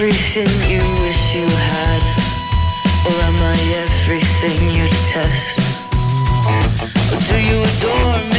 everything you wish you had? Or am I everything you detest? Or do you adore me?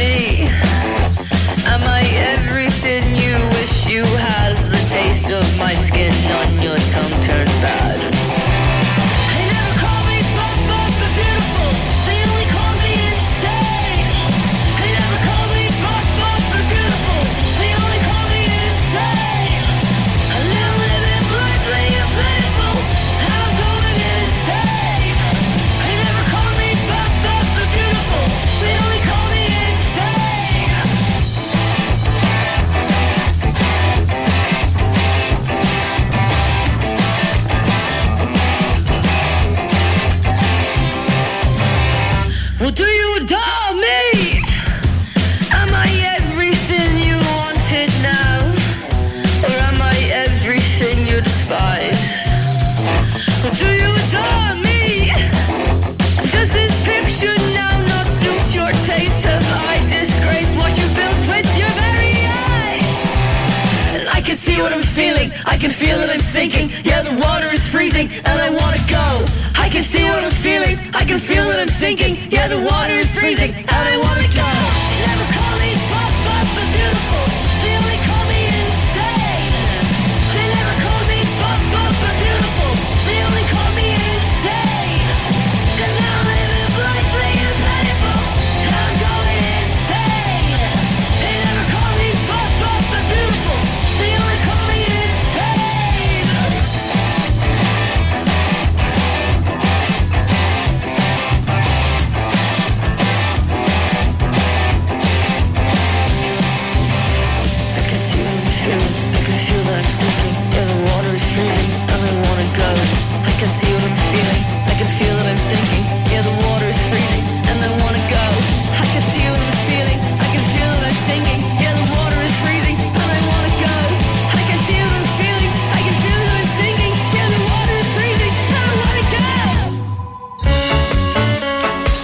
I can feel that I'm sinking. Yeah, the water is freezing and I wanna go. I can see what I'm feeling. I can feel that I'm sinking. Yeah, the water is freezing and I wanna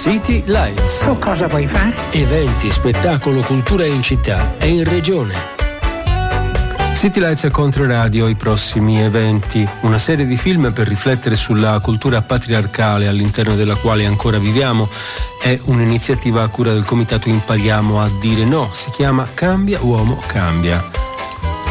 City Lights. Tu cosa vuoi fare? Eventi, spettacolo, cultura in città e in regione. City Lights a Controradio, i prossimi eventi, una serie di film per riflettere sulla cultura patriarcale all'interno della quale ancora viviamo, è un'iniziativa a cura del comitato Impariamo a dire no, si chiama Cambia Uomo Cambia.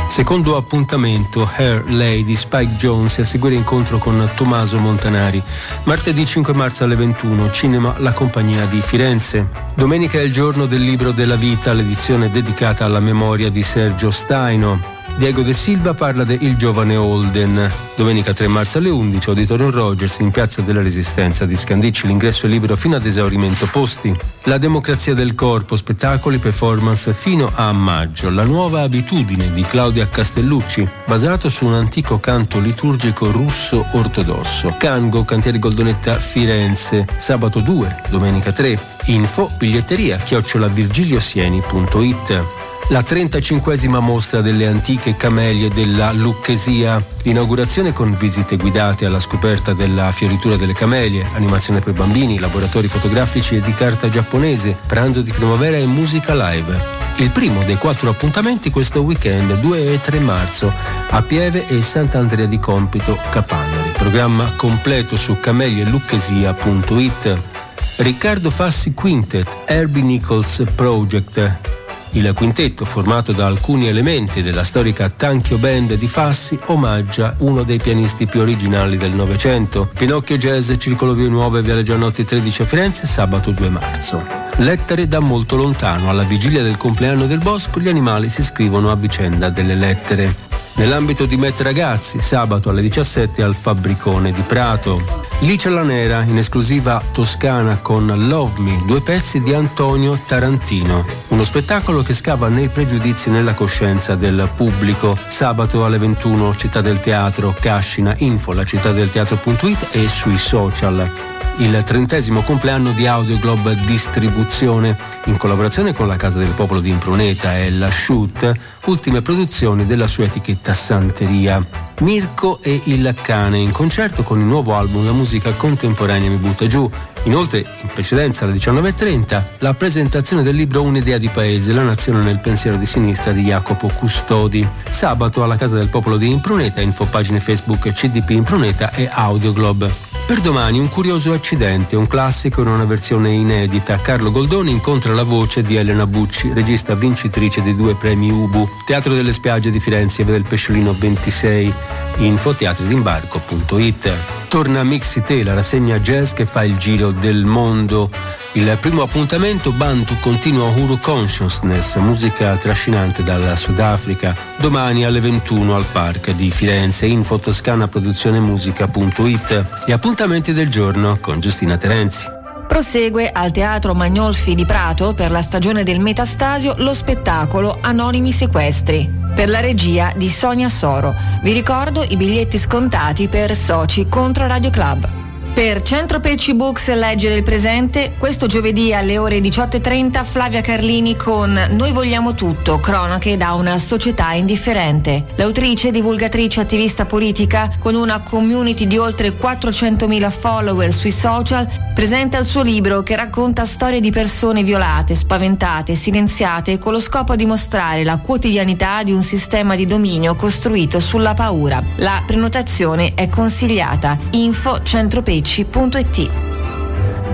Secondo appuntamento, Hair Lady Spike Jones a seguire incontro con Tommaso Montanari. Martedì 5 marzo alle 21, Cinema La Compagnia di Firenze. Domenica è il giorno del libro della vita, l'edizione dedicata alla memoria di Sergio Staino. Diego De Silva parla de Il giovane Holden. Domenica 3 marzo alle 11, Auditorium Rogers in Piazza della Resistenza di Scandicci. L'ingresso è libero fino ad esaurimento posti. La democrazia del corpo, spettacoli, performance fino a maggio. La nuova abitudine di Claudia Castellucci, basato su un antico canto liturgico russo ortodosso. Cango, Cantieri Goldonetta Firenze, sabato 2, domenica 3. Info, biglietteria, chiocciolavirgiliosieni.it. La 35esima mostra delle antiche camelie della Lucchesia. L'inaugurazione con visite guidate alla scoperta della fioritura delle camelie, animazione per bambini, laboratori fotografici e di carta giapponese, pranzo di primavera e musica live. Il primo dei quattro appuntamenti questo weekend 2 e 3 marzo a Pieve e Sant'Andrea di Compito, Capanari. Programma completo su camelielucchesia.it. Riccardo Fassi Quintet, Herbie Nichols Project, il quintetto, formato da alcuni elementi della storica Tanchio Band di Fassi, omaggia uno dei pianisti più originali del Novecento. Pinocchio Jazz, Circolo Vie Nuove, Viale Giannotti 13 a Firenze, sabato 2 marzo. Lettere da molto lontano. Alla vigilia del compleanno del bosco, gli animali si scrivono a vicenda delle lettere. Nell'ambito di Met Ragazzi, sabato alle 17 al Fabbricone di Prato. Licia la Nera, in esclusiva toscana con Love Me, due pezzi di Antonio Tarantino. Uno spettacolo che scava nei pregiudizi e nella coscienza del pubblico. Sabato alle 21, Città del Teatro, Cascina, info la città e sui social. Il trentesimo compleanno di Audioglob Distribuzione, in collaborazione con la Casa del Popolo di Impruneta e la Shoot, ultime produzioni della sua etichetta Santeria. Mirko e il cane in concerto con il nuovo album La musica contemporanea mi butta giù. Inoltre, in precedenza alle 19.30, la presentazione del libro Un'idea di paese, la nazione nel pensiero di sinistra di Jacopo Custodi. Sabato alla Casa del Popolo di Impruneta, info pagine Facebook CDP Impruneta e Audioglob. Per domani un curioso accidente, un classico in una versione inedita. Carlo Goldoni incontra la voce di Elena Bucci, regista vincitrice di due premi Ubu. Teatro delle spiagge di Firenze, vede il Pesciolino 26. Info teatrodimbarco.it. Torna Mixite, la rassegna jazz che fa il giro del mondo. Il primo appuntamento Bantu continua Huru Consciousness, musica trascinante dal Sudafrica, domani alle 21 al Park di Firenze, in fotoscanaproduzionemusica.it. Gli appuntamenti del giorno con Giustina Terenzi. Prosegue al Teatro Magnolfi di Prato per la stagione del Metastasio lo spettacolo Anonimi Sequestri per la regia di Sonia Soro. Vi ricordo i biglietti scontati per soci contro Radio Club. Per Centro Pecci Books leggere il presente, questo giovedì alle ore 18.30 Flavia Carlini con Noi vogliamo tutto, cronache da una società indifferente. L'autrice, divulgatrice, attivista politica, con una community di oltre 400.000 follower sui social, presenta il suo libro che racconta storie di persone violate, spaventate, silenziate con lo scopo di mostrare la quotidianità di un sistema di dominio costruito sulla paura. La prenotazione è consigliata. Info Centropecci amici.it.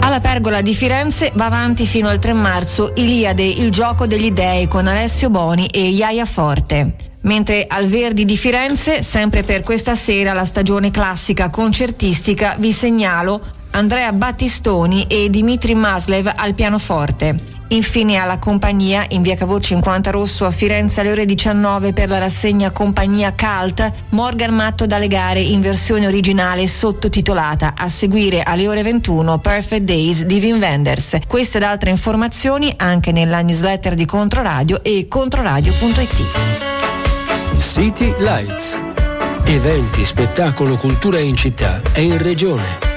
Alla Pergola di Firenze va avanti fino al 3 marzo Iliade, il gioco degli dei con Alessio Boni e Iaia Forte. Mentre al Verdi di Firenze, sempre per questa sera la stagione classica concertistica, vi segnalo Andrea Battistoni e Dimitri Maslev al pianoforte. Infine alla compagnia in via Cavour 50 Rosso a Firenze alle ore 19 per la rassegna Compagnia Cult Morgan Matto da legare in versione originale sottotitolata a seguire alle ore 21 Perfect Days di Vin Wenders. Queste ed altre informazioni anche nella newsletter di Controradio e controradio.it. City Lights. Eventi, spettacolo, cultura in città e in regione.